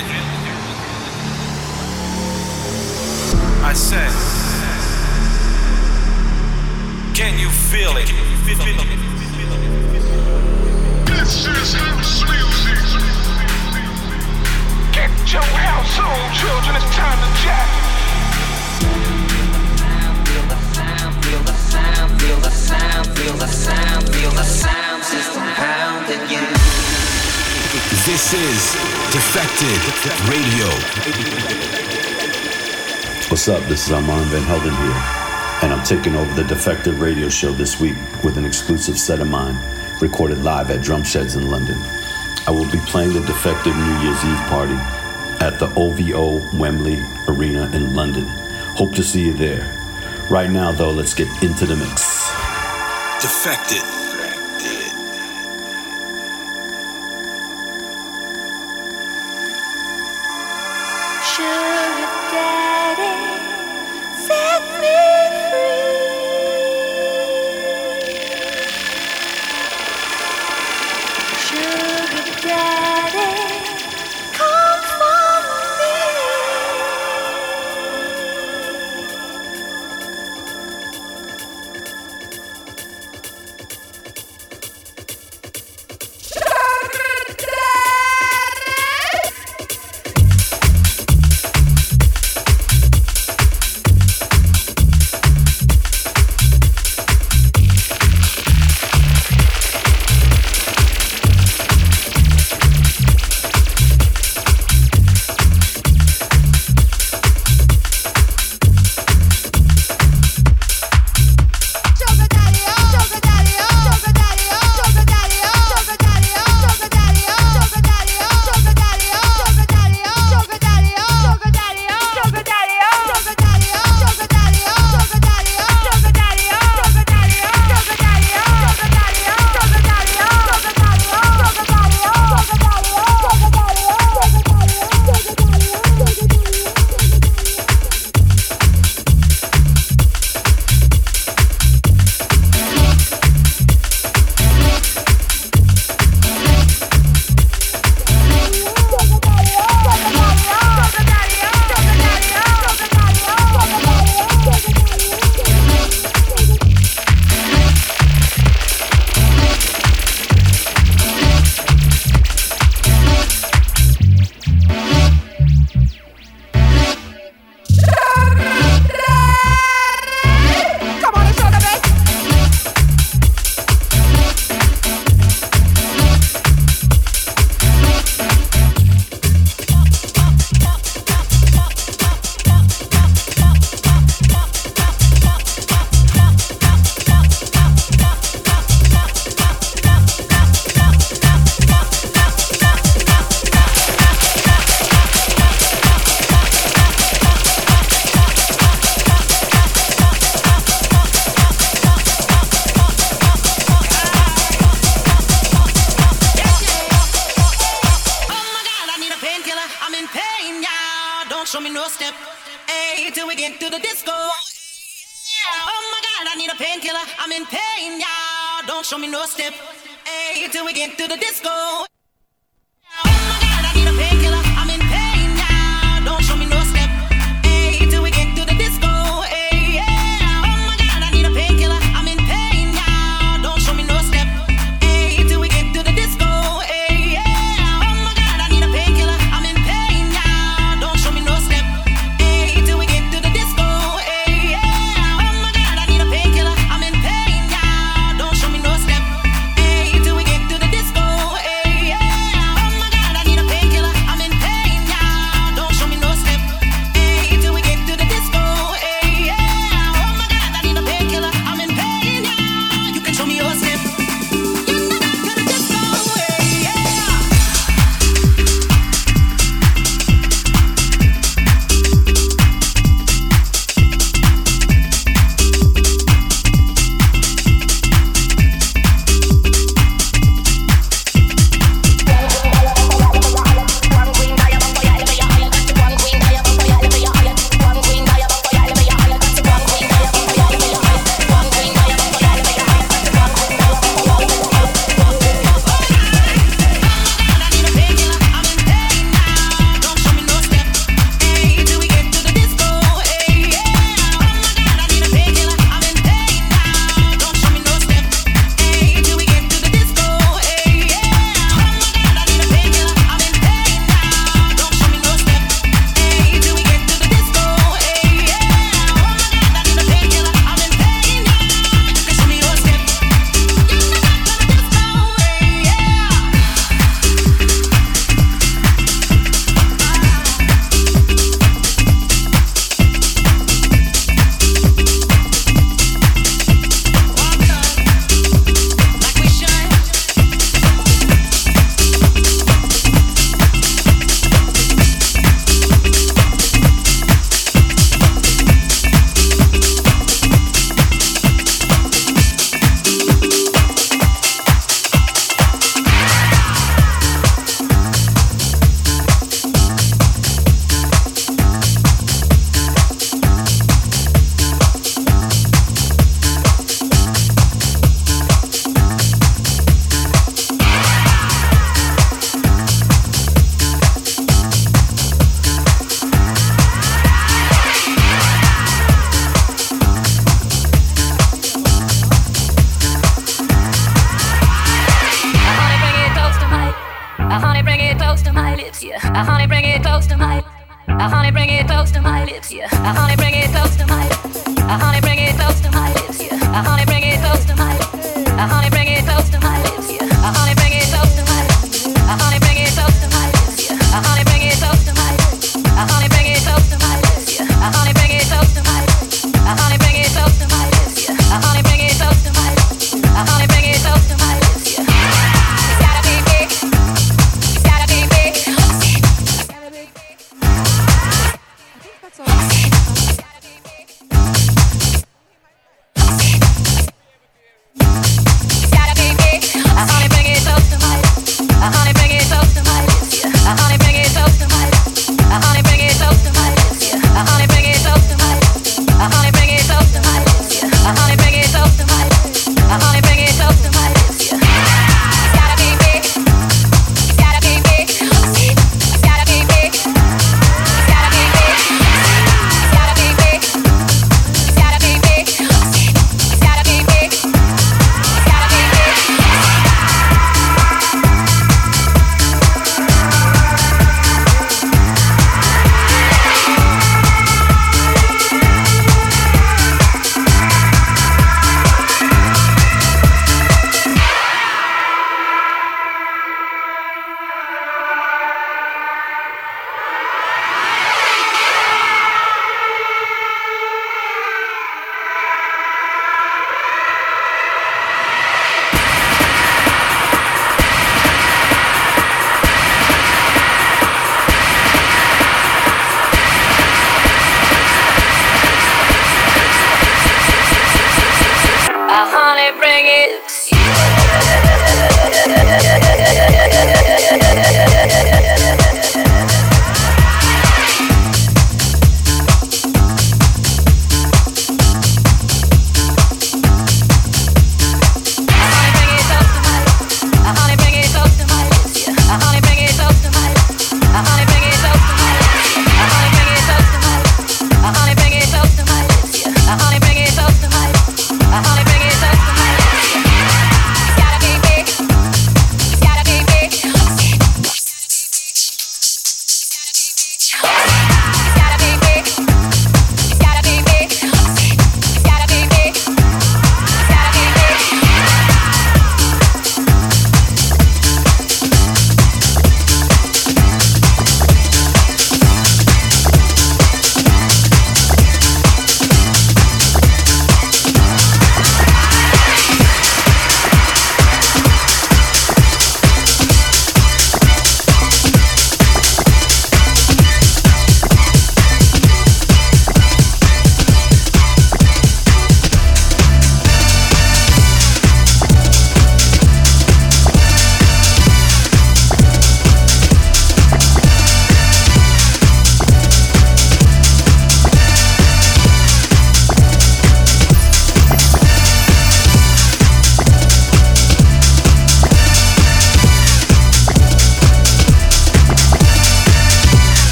Давайте. This is Defected Radio. What's up? This is Armand Van Helden here, and I'm taking over the Defected Radio show this week with an exclusive set of mine, recorded live at Drumsheds in London. I will be playing the Defected New Year's Eve party at the OVO Wembley Arena in London. Hope to see you there. Right now, though, let's get into the mix. Defected. go.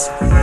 Peace.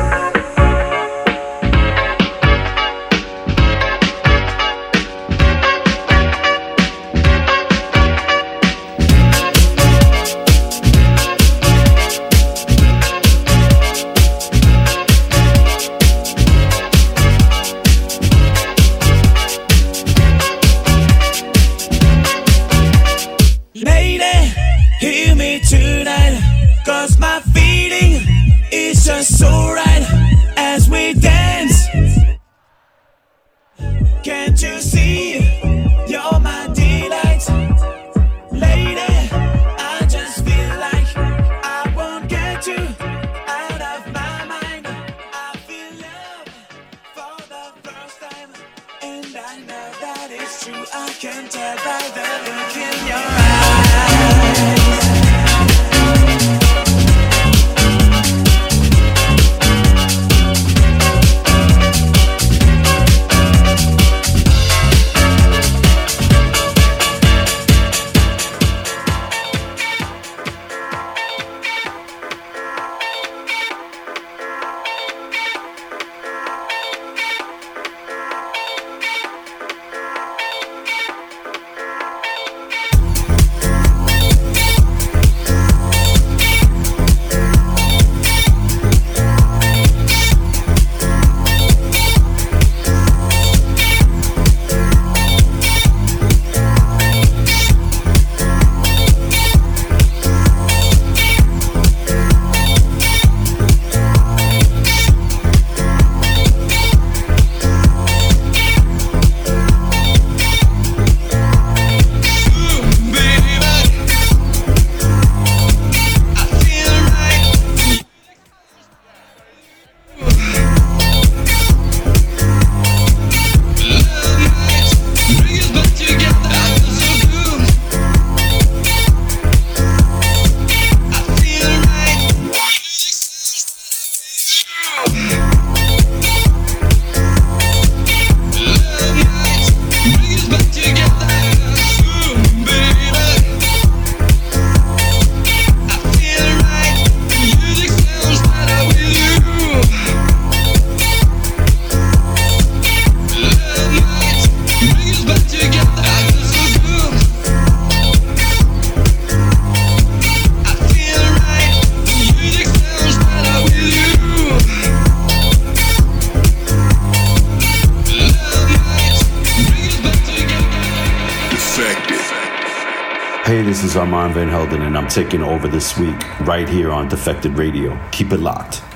taking over this week right here on Defected Radio. Keep it locked.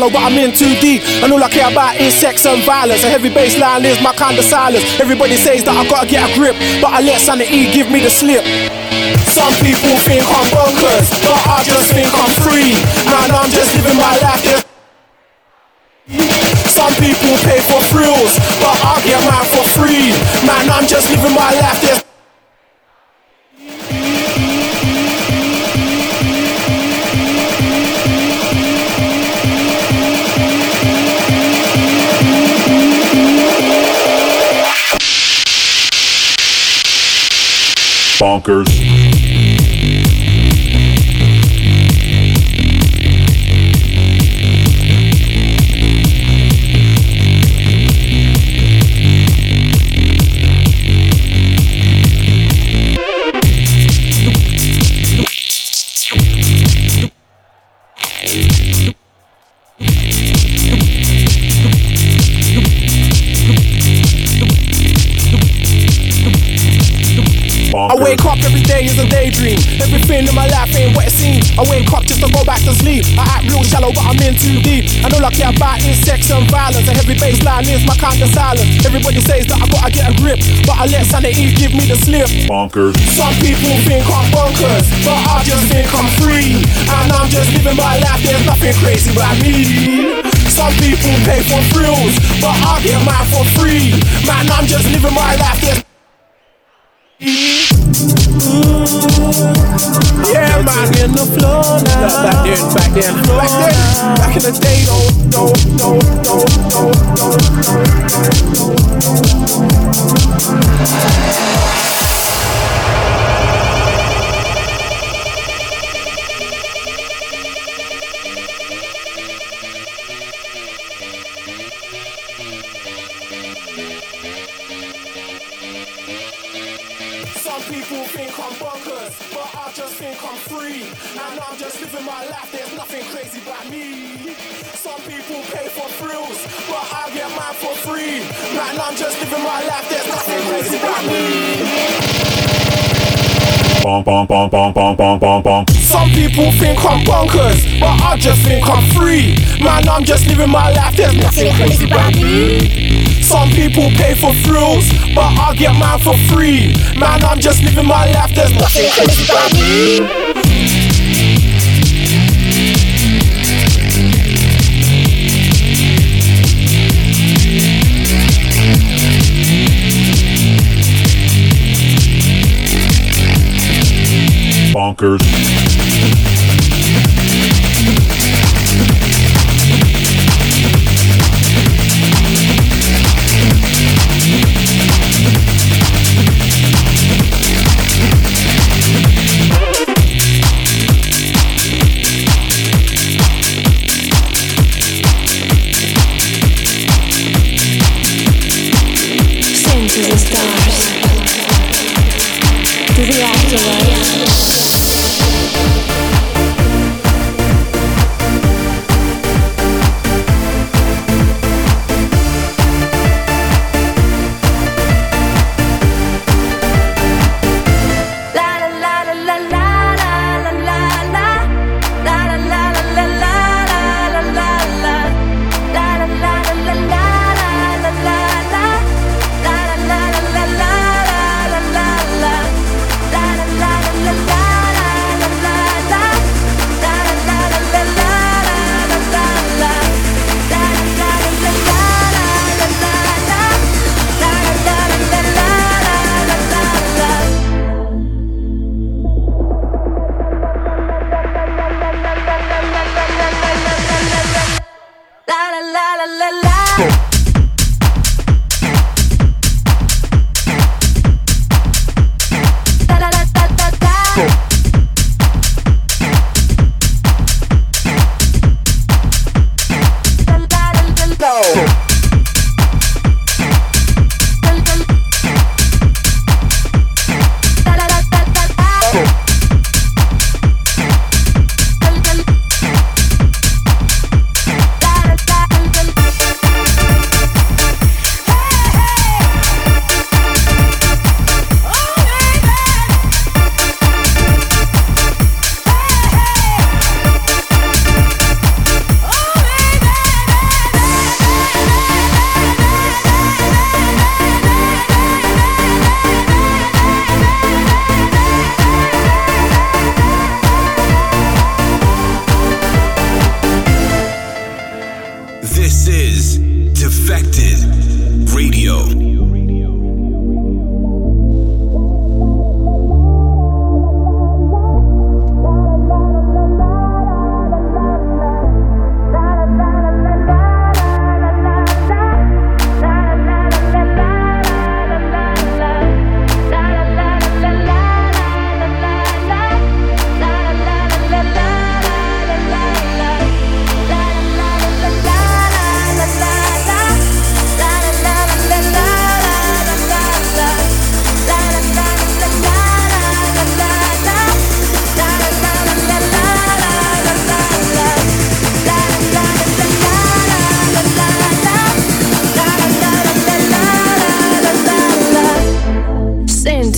Shallow, but I'm in too deep. And all I care about is sex and violence. A heavy bass line is my kind of silence. Everybody says that I gotta get a grip, but I let sanity give me the slip. Some people think I'm bonkers, but I just think I'm free. Man, I'm just living my life. Bonkers. Free. And I'm just living my life, there's nothing crazy about me. Some people pay for thrills, but I get mine for free. Man, I'm just living my life, there's nothing crazy about me. Bonk, bonk, bonk, bonk, bonk, bonk, bonk, bonk. Some people think I'm bonkers, but I just think I'm free. Man, I'm just living my life, there's nothing crazy about me. Some people pay for thrills, but I get mine for free. Man, I'm just living my life, there's nothing crazy about me. Bonkers.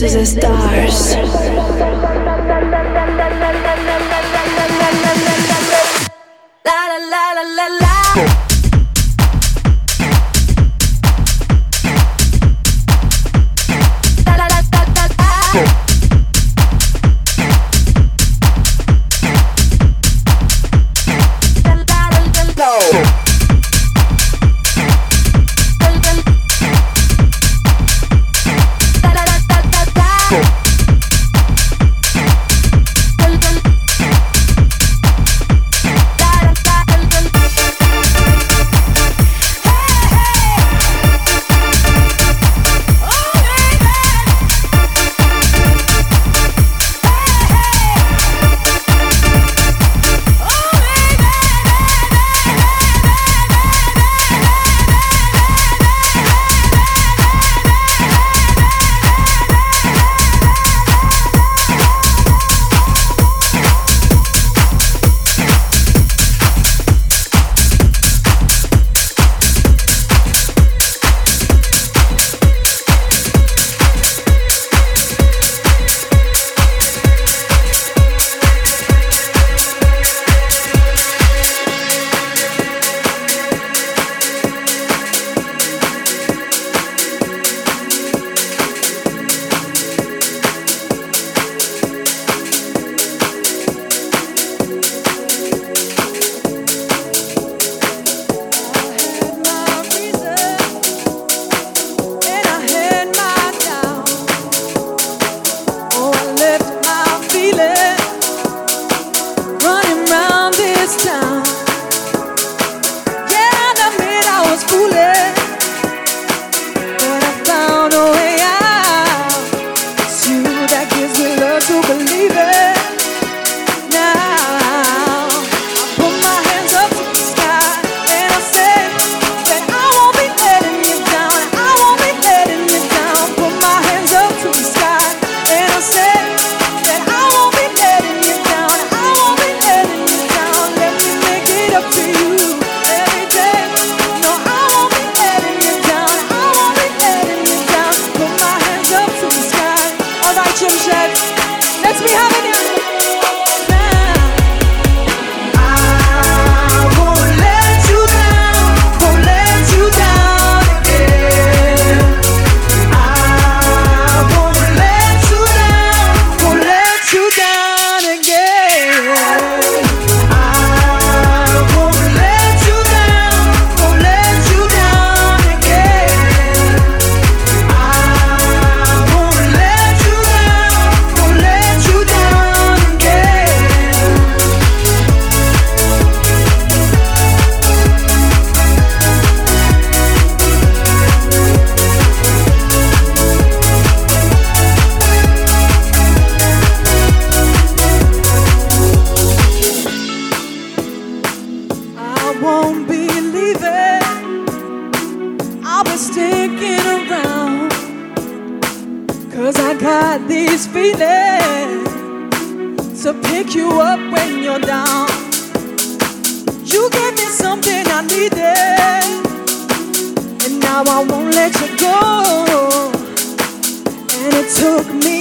faces as stars. and now I won't let you go. And it took me.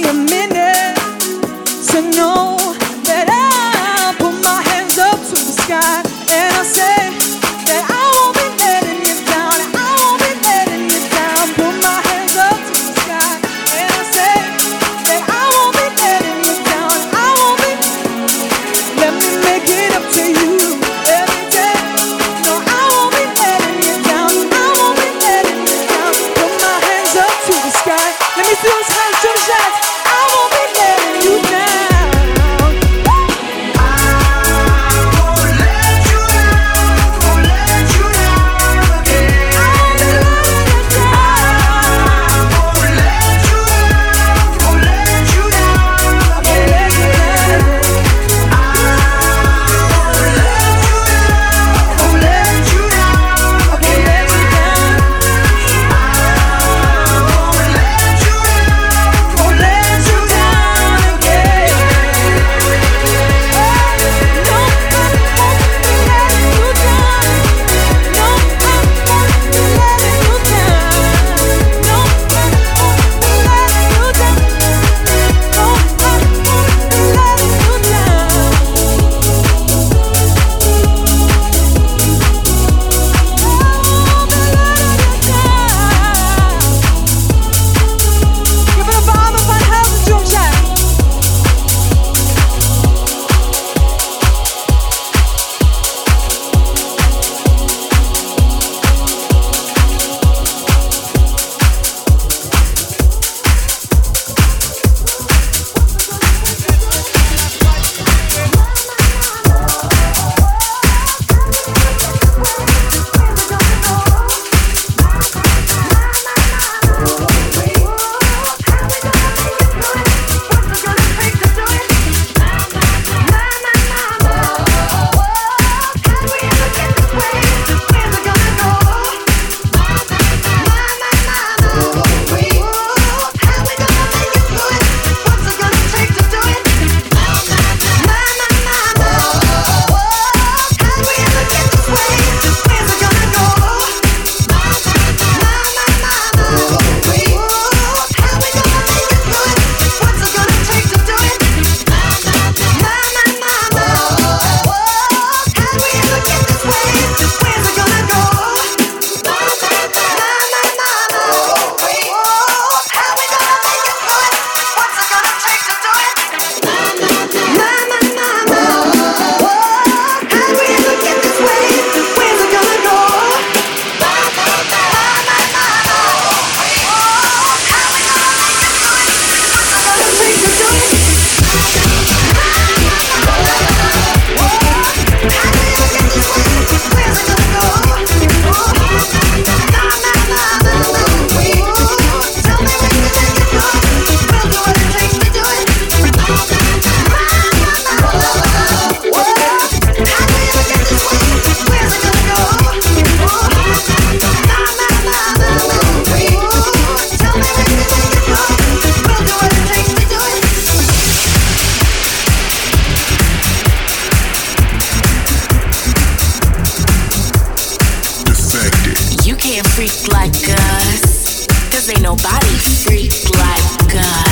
freak like us. Cause ain't nobody freak like us.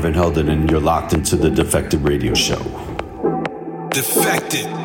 Van Helden, and you're locked into the Defected Radio Show. Defected.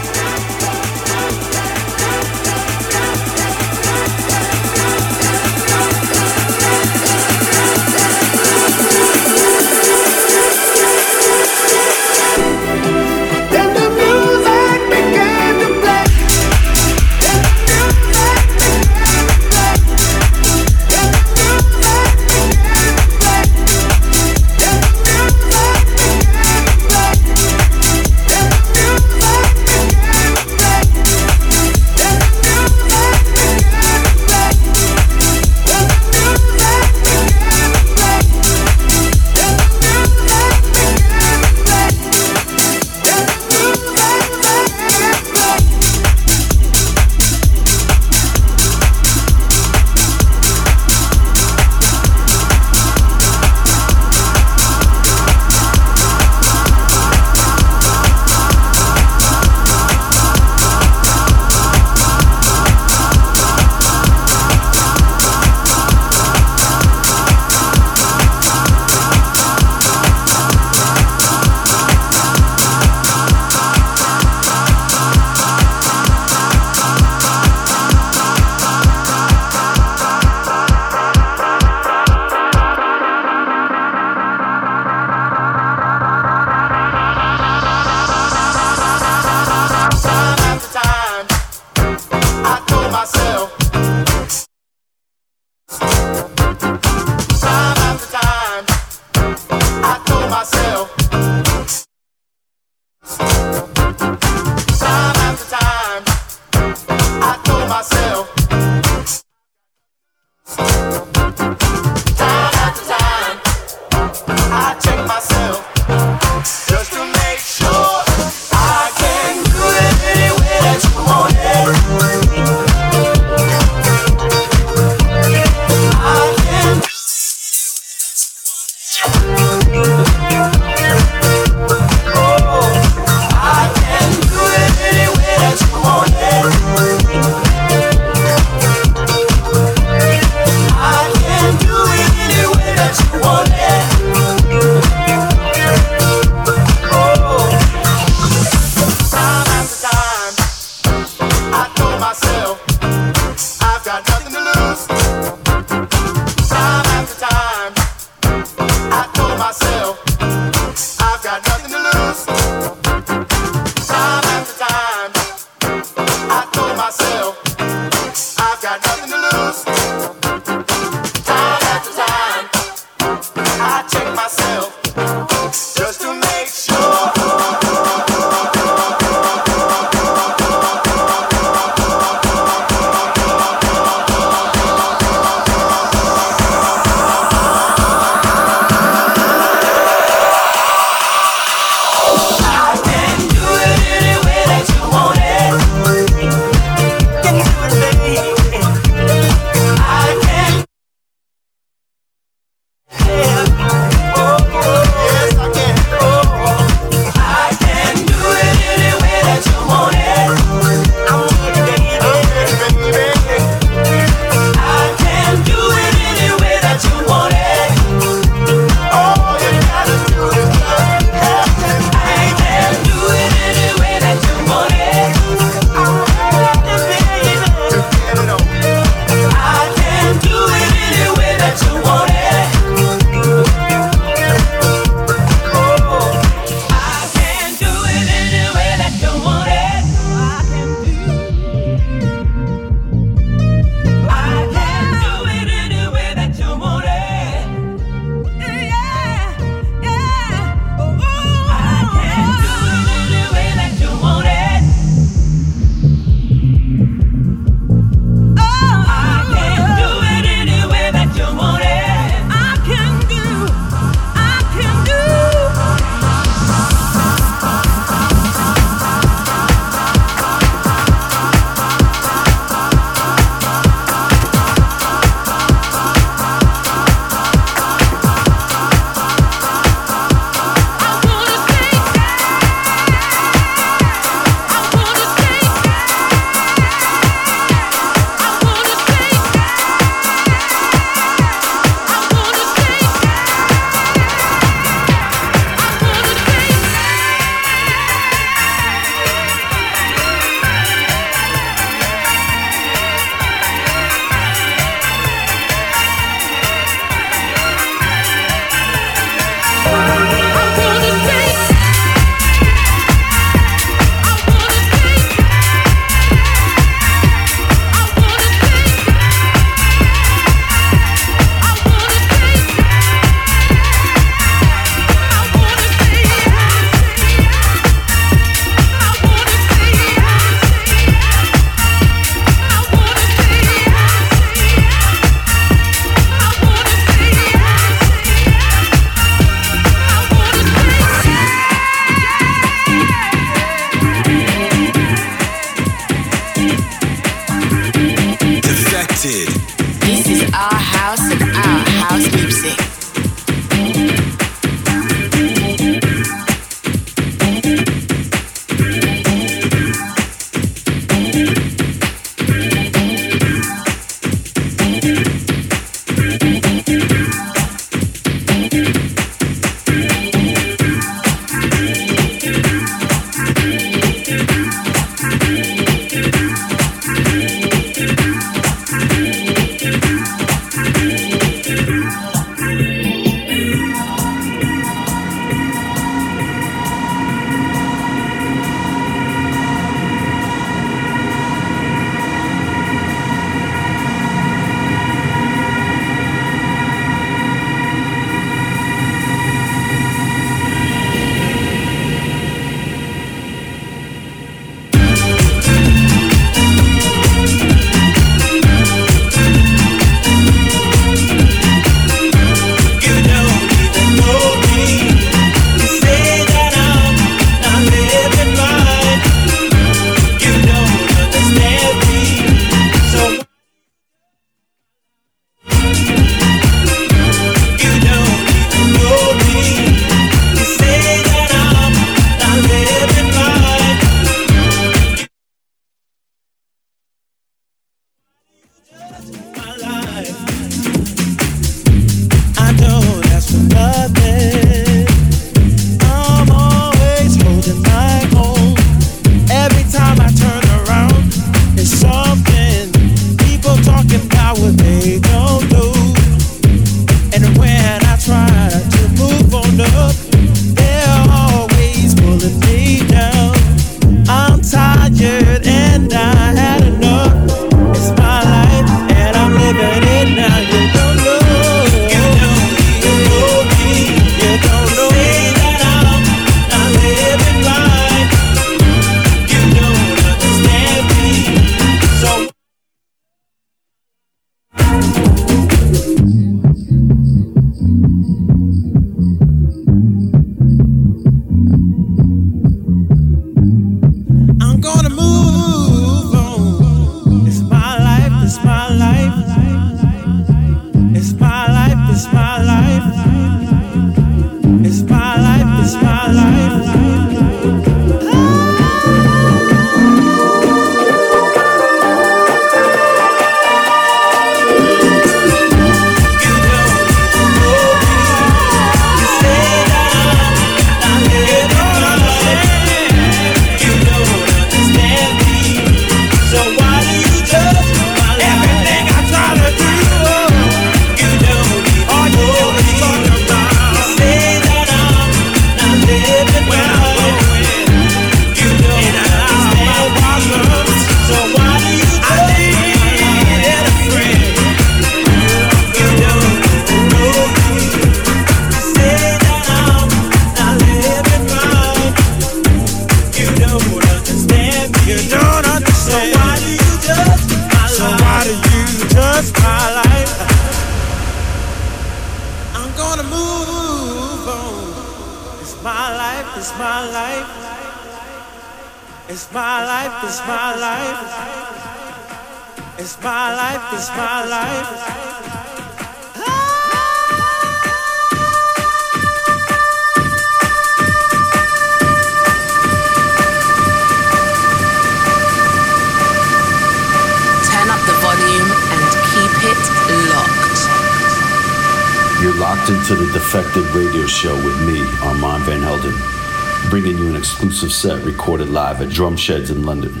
exclusive set recorded live at Drumsheds in London.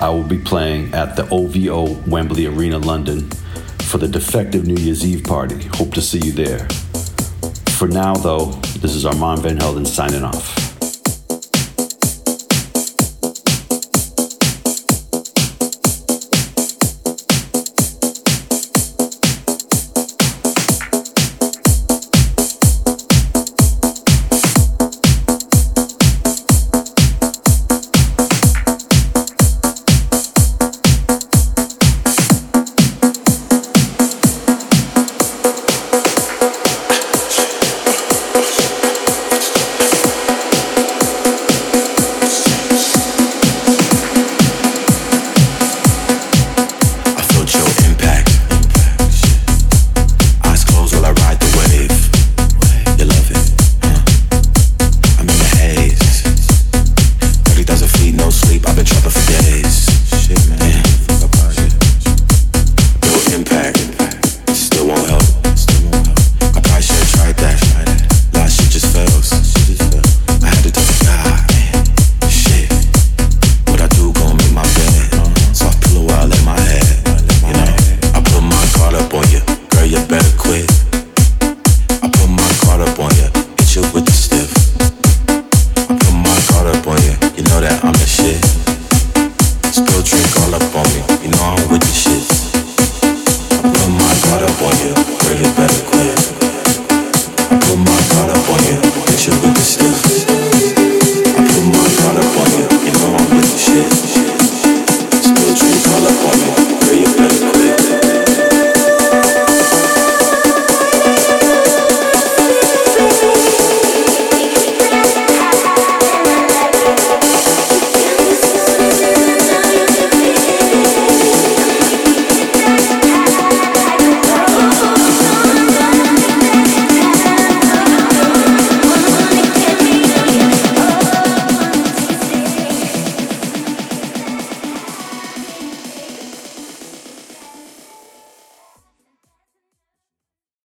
I will be playing at the OVO Wembley Arena, London for the Defected New Year's Eve party. Hope to see you there. For now, though, this is Armand Van Helden signing off.